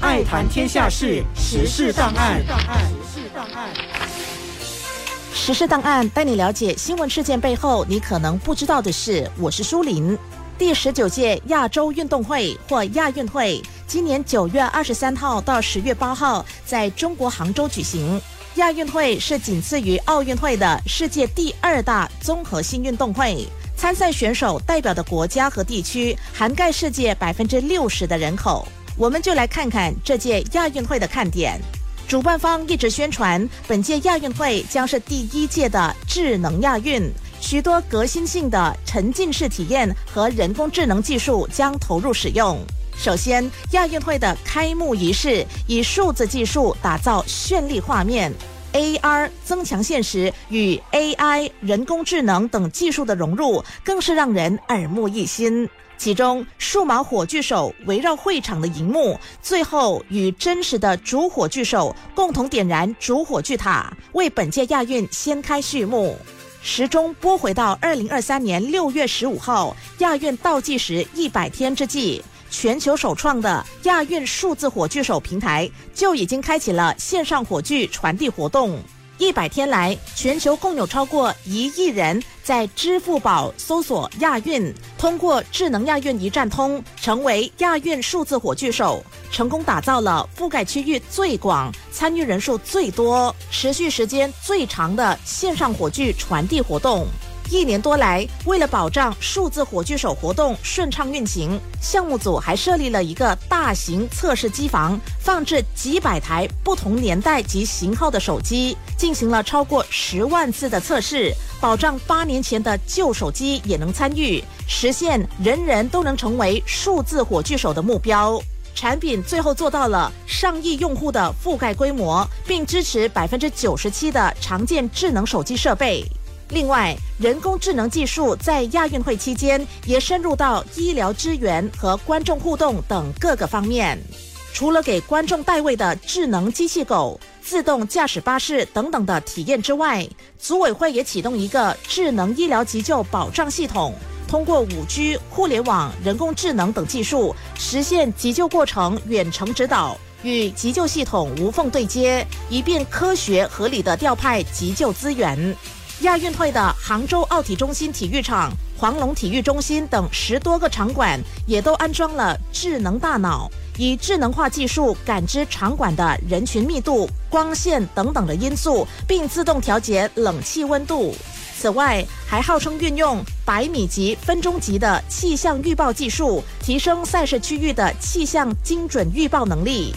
爱谈天下事，时事档案。时事档案带你了解新闻事件背后你可能不知道的事。我是舒林。第十九届亚洲运动会或亚运会，今年九月二十三号到十月八号在中国杭州举行。亚运会是仅次于奥运会的世界第二大综合性运动会，参赛选手代表的国家和地区涵盖世界百分之六十的人口。我们就来看看这届亚运会的看点。主办方一直宣传，本届亚运会将是第一届的智能亚运，许多革新性的沉浸式体验和人工智能技术将投入使用。首先，亚运会的开幕仪式以数字技术打造绚丽画面，AR 增强现实与 AI 人工智能等技术的融入，更是让人耳目一新。其中，数码火炬手围绕会场的荧幕，最后与真实的主火炬手共同点燃主火炬塔，为本届亚运掀开序幕。时钟拨回到二零二三年六月十五号，亚运倒计时一百天之际，全球首创的亚运数字火炬手平台就已经开启了线上火炬传递活动。一百天来，全球共有超过一亿人在支付宝搜索亚运，通过智能亚运一站通，成为亚运数字火炬手，成功打造了覆盖区域最广、参与人数最多、持续时间最长的线上火炬传递活动。一年多来，为了保障数字火炬手活动顺畅运行，项目组还设立了一个大型测试机房，放置几百台不同年代及型号的手机，进行了超过十万次的测试，保障八年前的旧手机也能参与，实现人人都能成为数字火炬手的目标。产品最后做到了上亿用户的覆盖规模，并支持百分之九十七的常见智能手机设备。另外，人工智能技术在亚运会期间也深入到医疗支援和观众互动等各个方面。除了给观众代位的智能机器狗、自动驾驶巴士等等的体验之外，组委会也启动一个智能医疗急救保障系统，通过五 G、互联网、人工智能等技术，实现急救过程远程指导，与急救系统无缝对接，以便科学合理的调派急救资源。亚运会的杭州奥体中心体育场、黄龙体育中心等十多个场馆也都安装了智能大脑，以智能化技术感知场馆的人群密度、光线等等的因素，并自动调节冷气温度。此外，还号称运用百米级、分钟级的气象预报技术，提升赛事区域的气象精准预报能力。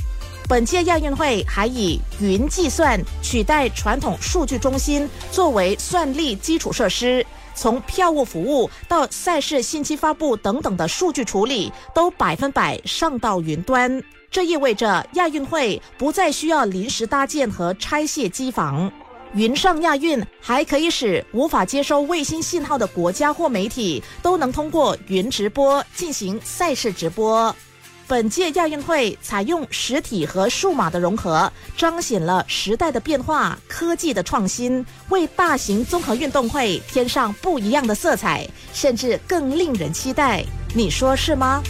本届亚运会还以云计算取代传统数据中心，作为算力基础设施，从票务服务到赛事信息发布等等的数据处理，都百分百上到云端。这意味着亚运会不再需要临时搭建和拆卸机房。云上亚运还可以使无法接收卫星信号的国家或媒体都能通过云直播进行赛事直播。本届亚运会采用实体和数码的融合，彰显了时代的变化、科技的创新，为大型综合运动会添上不一样的色彩，甚至更令人期待。你说是吗？